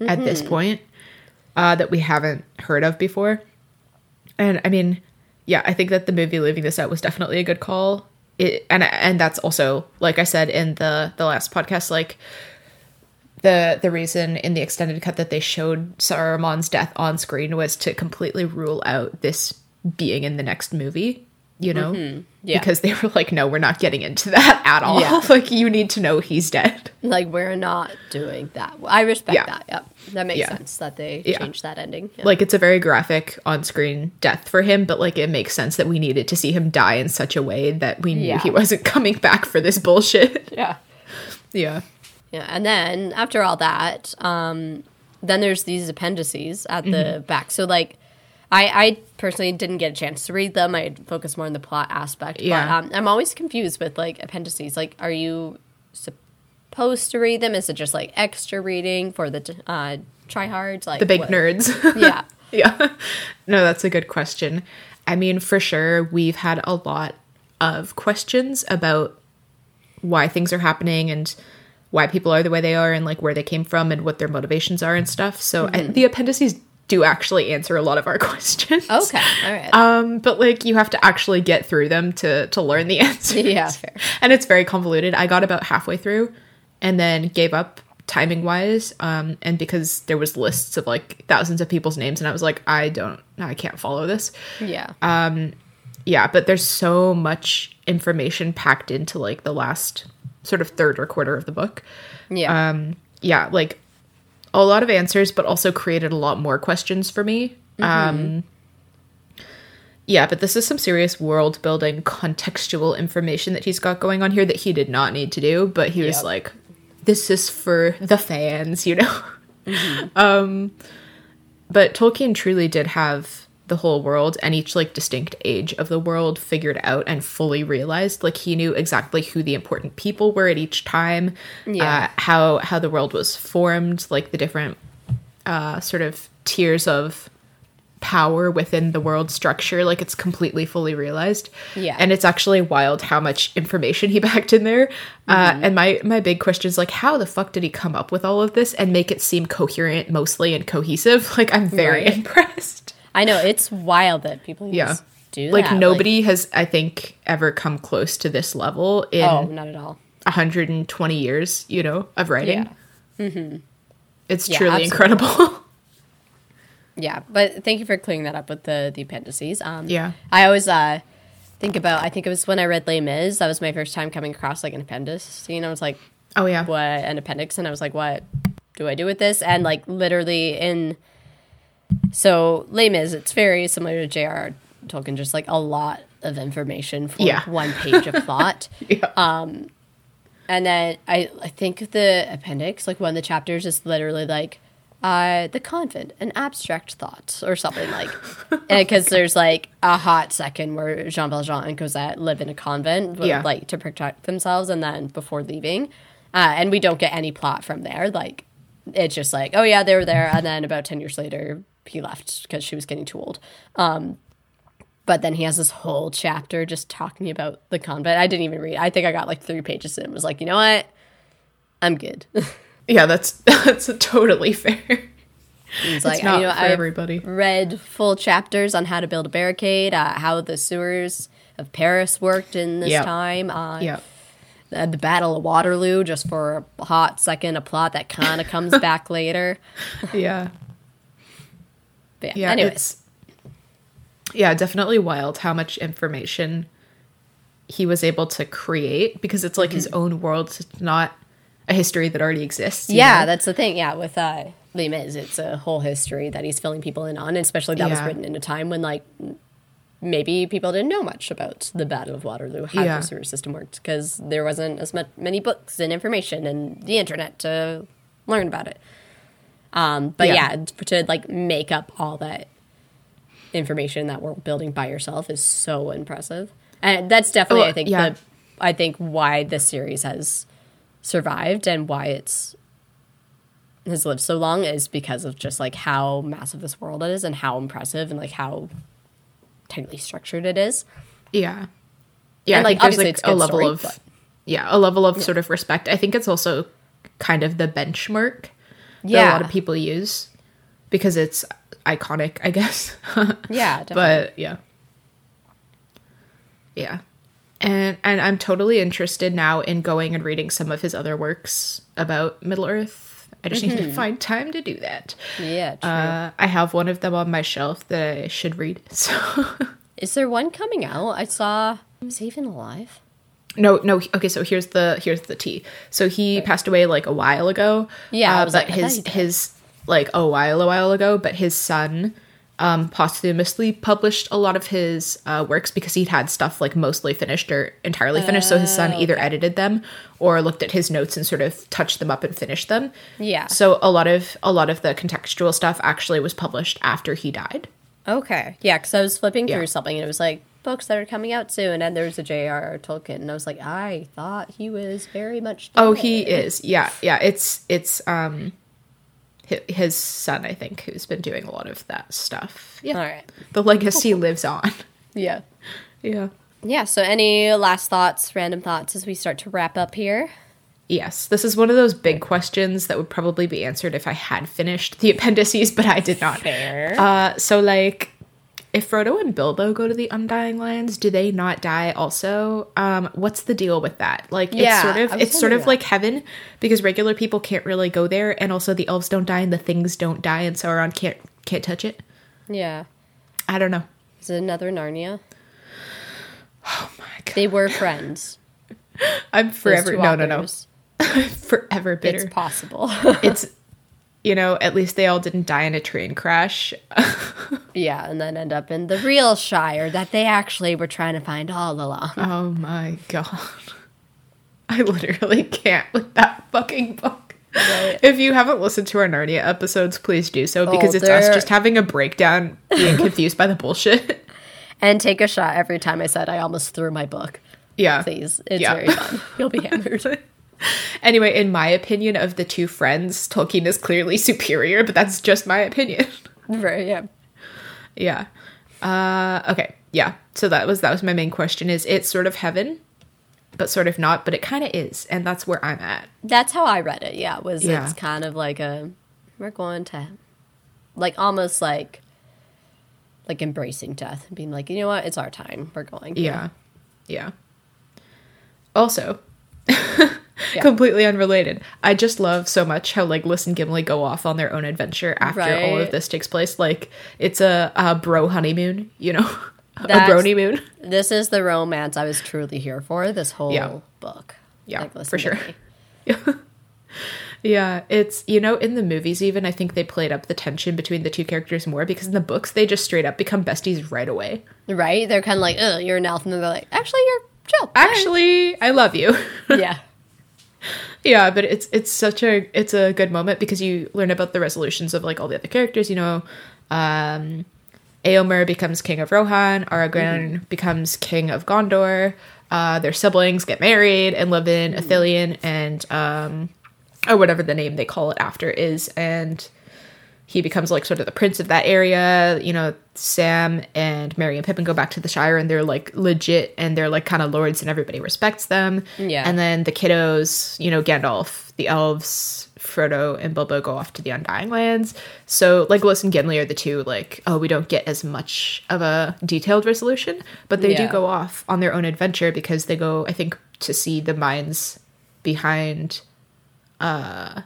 at this point uh, that we haven't heard of before. And I mean, yeah, I think that the movie leaving this out was definitely a good call. It and and that's also like I said in the the last podcast, like the the reason in the extended cut that they showed Saruman's death on screen was to completely rule out this being in the next movie. You know, Yeah. because they were like, no, we're not getting into that at all. Yeah. [LAUGHS] like, you need to know he's dead. Like we're not doing that. I respect Yeah. that. Yep. That makes sense that they changed that ending. Like, it's a very graphic on screen death for him, but like, it makes sense that we needed to see him die in such a way that we knew he wasn't [LAUGHS] coming back for this bullshit. [LAUGHS] yeah. yeah. Yeah, and then after all that, um, then there's these appendices at the Mm-hmm. back. So like, I, I personally didn't get a chance to read them. I focus more on the plot aspect. Yeah. But um, I'm always confused with like appendices. Like, are you supposed to read them? Is it just like extra reading for the uh, tryhards? Like The big what- nerds. [LAUGHS] Yeah. yeah. No, that's a good question. I mean, for sure, we've had a lot of questions about why things are happening and why people are the way they are and like where they came from and what their motivations are and stuff. So I, the appendices do actually answer a lot of our [LAUGHS] questions. Okay. All right. Um, but like you have to actually get through them to to learn the [LAUGHS] answers. Yeah, fair. And it's very convoluted. I got about halfway through and then gave up timing wise. Um, and because there was lists of like thousands of people's names and I was like, I don't I can't follow this. yeah. um Yeah, but there's so much information packed into like the last sort of third or quarter of the book. yeah. Um, yeah, like a lot of answers, but also created a lot more questions for me. Um, yeah, but this is some serious world building, contextual information that he's got going on here that he did not need to do, but he was like, this is for the fans, you know? [LAUGHS] um, but Tolkien truly did have the whole world and each like distinct age of the world figured out and fully realized like he knew exactly who the important people were at each time Yeah. uh, how how the world was formed like the different uh sort of tiers of power within the world structure like it's completely fully realized Yeah. and it's actually wild how much information he [LAUGHS] packed in there uh, and my my big question is like how the fuck did he come up with all of this and make it seem coherent mostly and cohesive [LAUGHS] like i'm very Right. [LAUGHS] impressed I know it's wild that people yeah do like that. nobody has i think ever come close to this level in oh, not at all. 120 years you know of writing Yeah. it's Yeah, truly absolutely. incredible [LAUGHS] Yeah, but thank you for clearing that up with the the appendices. Um, Yeah. I always uh, think about. I think it was when I read Les Mis. That was my first time coming across like an appendix. You know, I was like, oh yeah what an appendix, and I was like, what do I do with this? And like literally in so Les Mis, it's very similar to J.R.R. Tolkien, just like a lot of information for Yeah. one page of plot. [LAUGHS] yeah And then I, I think the appendix, like one of the chapters, is literally like uh, the convent, an abstract thought, or something like. Because there's like a hot second where Jean Valjean and Cosette live in a convent, but, Yeah. like to protect themselves, and then before leaving, uh, and we don't get any plot from there. Like it's just like, oh yeah, they were there, and then about ten years later, he left because she was getting too old. Um, but then he has this whole chapter just talking about the convent. I didn't even read. I think I got like three pages in. and Was like, you know what? I'm good. [LAUGHS] yeah that's [LAUGHS] that's totally fair He's it's not you know, for I've everybody read full chapters on how to build a barricade, uh, how the sewers of Paris worked in this Yep. time. Uh, yeah the, the Battle of Waterloo, just for a hot second, a plot that kind of comes [LAUGHS] back later. yeah But yeah anyways, it's yeah definitely wild how much information he was able to create because it's like his own world it's not a history that already exists Mm-hmm. yeah, know? that's the thing. Yeah, with uh, Les Mis, it's a whole history that he's filling people in on, and especially that was written in a time when like maybe people didn't know much about the Battle of Waterloo, how Yeah. the sewer system worked, because there wasn't as much, many books and information and the internet to learn about it. Um, but Yeah. yeah. to like make up all that information that we're building by yourself is so impressive, and that's definitely Oh, I think yeah. the I think why this series has survived and why it's has lived so long is because of just like how massive this world is and how impressive and like how tightly structured it is. Yeah. Yeah, And, like, there's obviously like it's a level story, of but- yeah, a level of sort of respect. I think it's also kind of the benchmark that a lot of people use because it's iconic, I guess. [LAUGHS] Yeah, definitely. but yeah. Yeah. And and I'm totally interested now in going and reading some of his other works about Middle Earth. I just need to find time to do that. yeah, true. Uh, I have one of them on my shelf that I should read. [LAUGHS] So is there one coming out? I saw. Is he even alive? No, no. Okay, so here's the here's the tea. So he passed away like a while ago. Yeah, uh, but like, his his like a while a while ago. But his son um, posthumously published a lot of his uh, works because he'd had stuff like mostly finished or entirely finished. so his son Oh, either edited them or looked at his notes and sort of touched them up and finished them. Yeah. So a lot of a lot of the contextual stuff actually was published after he died. Okay. Yeah, because I was flipping through something and it was like books that are coming out soon, and there's a J.R.R. Tolkien, and I was like, I thought he was very much. Oh, he is. Yeah, yeah. It's it's um his son, I think, who's been doing a lot of that stuff. Yeah, All right. the legacy [LAUGHS] lives on. Yeah. Yeah. Yeah. So, any last thoughts, random thoughts, as we start to wrap up here? Yes, this is one of those big questions that would probably be answered if I had finished the [LAUGHS] appendices, but I did not. Fair. Uh, so like, if Frodo and Bilbo go to the Undying Lands, do they not die also? Um, what's the deal with that? Like, Yeah, it's sort of it's sort of wondering like heaven because regular people can't really go there, and also the elves don't die and the things don't die, and Sauron can't can't touch it. yeah. I don't know. Is it another Narnia? Oh my god, They were friends. [LAUGHS] I'm forever no no no [LAUGHS] forever bitter. It's possible. it's [LAUGHS] you know at least they all didn't die in a train crash. [LAUGHS] yeah, and then end up in the real Shire that they actually were trying to find all along. Oh my god. I literally can't with that fucking book. Right. If you haven't listened to our Narnia episodes, please do so because Oh, it's us just having a breakdown, being confused by the bullshit. [LAUGHS] And take a shot every time I said I almost threw my book. Yeah. Please. It's Yeah. very fun. You'll be [LAUGHS] hammered. [LAUGHS] Anyway, in my opinion of the two friends, Tolkien is clearly [LAUGHS] superior, but that's just my opinion. [LAUGHS] Right, yeah. yeah. Uh okay. Yeah. So that was that was my main question is it's sort of heaven, but sort of not, but it kind of is, and that's where I'm at. That's how I read it. Yeah, was Yeah. it's kind of like a we're going to like almost like like embracing death and being like, you know what, it's our time. We're going. Yeah. Yeah. Also, completely unrelated. I just love so much how like Liz and Gimli go off on their own adventure after all of this takes place. Like it's a, a bro honeymoon, you know, [LAUGHS] a That's- brony moon. This is the romance I was truly here for. This whole Yeah. book. Yeah, listen for sure. me. [LAUGHS] Yeah, it's you know in the movies even I think they played up the tension between the two characters more because in the books they just straight up become besties right away. Right? They're kind of like, "Oh, you're an elf," and they're like, "Actually, you're chill." Actually, I love you. [LAUGHS] yeah, Yeah, but it's it's such a it's a good moment because you learn about the resolutions of like all the other characters. You know, um, Eomer becomes king of Rohan. Aragorn becomes king of Gondor. Uh, their siblings get married and live in Ithilien and um, or whatever the name they call it after is, and he becomes like sort of the prince of that area. You know, Sam and Merry and Pippin go back to the Shire and they're like legit and they're like kind of lords and everybody respects them. Yeah. And then the kiddos, you know, Gandalf, the elves, Frodo and Bilbo go off to the Undying Lands. So like Liz and Gimli are the two like, oh, we don't get as much of a detailed resolution, but they do go off on their own adventure because they go, I think, to see the mines behind uh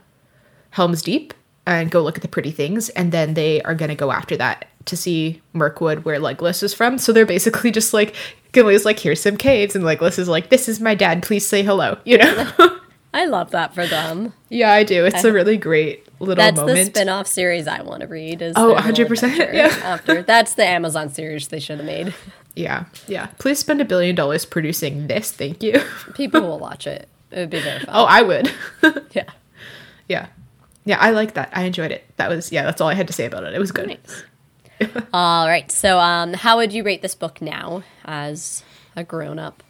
Helm's Deep and go look at the pretty things, and then they are gonna go after that to see Mirkwood, where Legolas is from. So they're basically just like Gimli's like, here's some caves, and Legolas is like, this is my dad, please say hello. You know? [LAUGHS] I love that for them. yeah, I do. It's a really great little That's moment. the spin-off series I want to read. Is Oh, their 100%, adventure yeah. [LAUGHS] After that's the Amazon series they should have made. Yeah, yeah. Please spend a billion dollars producing this. Thank you. People [LAUGHS] will watch it. It would be very fun. oh, I would. yeah. yeah, yeah. I like that. I enjoyed it. That was yeah. That's all I had to say about it. It was good. Nice. All right. So, um, how would you rate this book now as a grown up?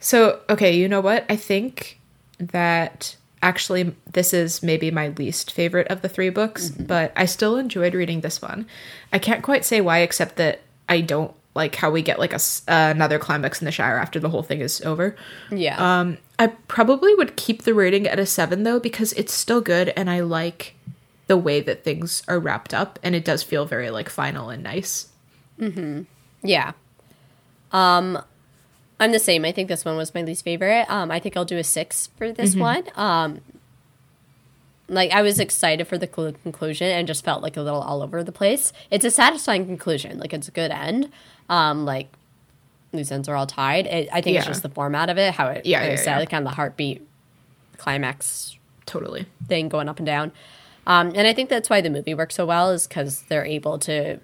So, okay, you know what? I think that actually this is maybe my least favorite of the three books, but I still enjoyed reading this one. I can't quite say why, except that I don't like how we get like a, uh, another climax in the Shire after the whole thing is over. Yeah. Um, I probably would keep the rating at a seven though because it's still good and I like the way that things are wrapped up and it does feel very like final and nice. Mhm. Yeah. Um I'm the same. I think this one was my least favorite. Um I think I'll do a 6 for this one. Um like I was excited for the cl- conclusion and just felt like a little all over the place. It's a satisfying conclusion. Like it's a good end. Um like loose ends are all tied. It, I think it's just the format of it, how it Yeah, yeah, said, yeah. kind of the heartbeat climax Totally. thing going up and down. Um, and I think that's why the movie works so well is because they're able to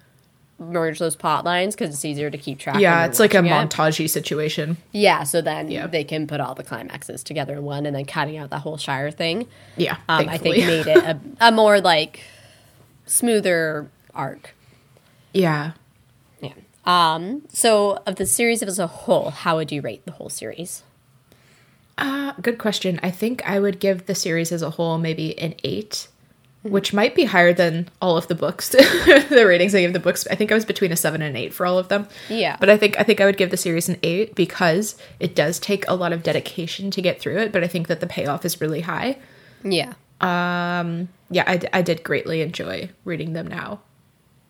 merge those plot lines because it's easier to keep track. Yeah, it's like a it. montagey situation. Yeah, so then Yeah. they can put all the climaxes together in one, and then cutting out the whole Shire thing. Yeah, Um, I think made it a, [LAUGHS] a more like smoother arc. yeah. Yeah. Um. So of the series as a whole, how would you rate the whole series? Uh, good question. I think I would give the series as a whole maybe an eight, which might be higher than all of the books. [LAUGHS] the ratings I give the books. I think I was between a seven and eight for all of them. Yeah. But I think I think I would give the series an eight because it does take a lot of dedication to get through it. But I think that the payoff is really high. Yeah. Um. Yeah, I, d- I did greatly enjoy reading them now.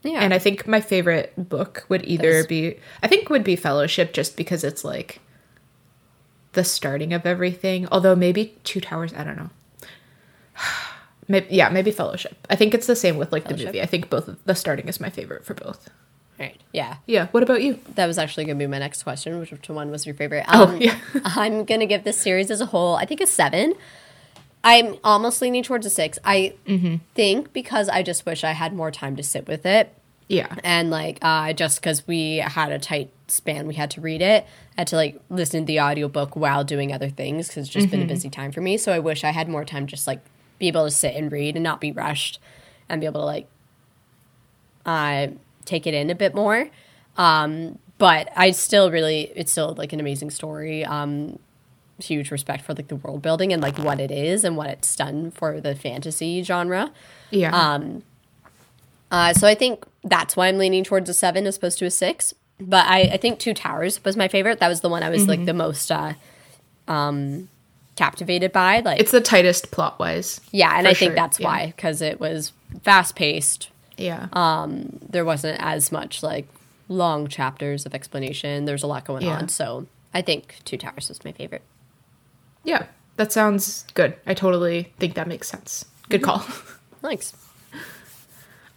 Yeah. And I think my favorite book would either be I think would be Fellowship just because it's like the starting of everything. Although maybe Two Towers, I don't know. [SIGHS] Maybe, yeah, maybe Fellowship. I think it's the same with like the movie. I think both the starting is my favorite for both. right. Yeah. Yeah. What about you? That was actually going to be my next question. Which one was your favorite? Oh, Um, yeah. [LAUGHS] I'm going to give this series as a whole, I think a seven. I'm almost leaning towards a six. I Mm-hmm. think because I just wish I had more time to sit with it. Yeah. And like, uh, just because we had a tight span, we had to read it. I had to like listen to the audiobook while doing other things because it's just Mm-hmm. been a busy time for me. So I wish I had more time, just like be able to sit and read and not be rushed and be able to like uh, take it in a bit more. Um, but I still really, it's still like an amazing story. Um, huge respect for like the world building and like what it is and what it's done for the fantasy genre. Yeah. Um, Uh, so I think that's why I'm leaning towards a seven as opposed to a six. But I, I think Two Towers was my favorite. That was the one I was like the most uh, um, captivated by. Like, it's the tightest plot wise. yeah, and I think sure, that's yeah. why because it was fast paced. Yeah. Um, There wasn't as much like long chapters of explanation. There's a lot going Yeah. on. So I think Two Towers was my favorite. yeah. That sounds good. I totally think that makes sense. Good call. [LAUGHS] Thanks.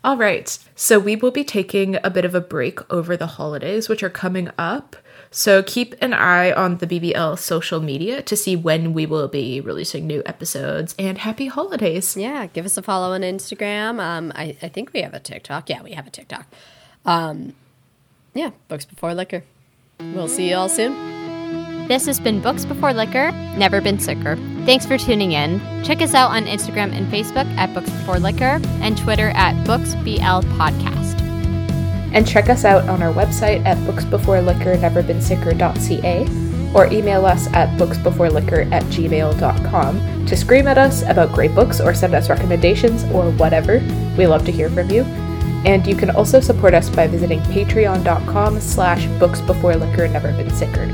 All right. So we will be taking a bit of a break over the holidays, which are coming up. So keep an eye on the BBL social media to see when we will be releasing new episodes. And happy holidays. Yeah, give us a follow on Instagram. Um, I, I think we have a TikTok. Yeah, we have a TikTok. Um, yeah, Books Before Liquor. We'll see you all soon. This has been Books Before Liquor, Never Been Sicker. Thanks for tuning in. Check us out on Instagram and Facebook at Books Before Liquor and Twitter at BooksBL Podcast. And check us out on our website at booksbeforeliquor.neverbeensiccer.ca or email us at booksbeforeliquor at gmail.com to scream at us about great books or send us recommendations or whatever. We love to hear from you. And you can also support us by visiting patreon.com slash booksbeforeliquor never been sicker.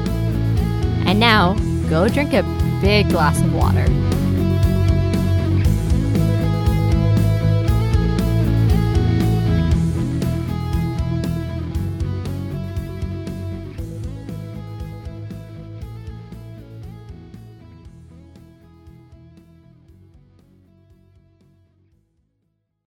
And now, go drink a big glass of water.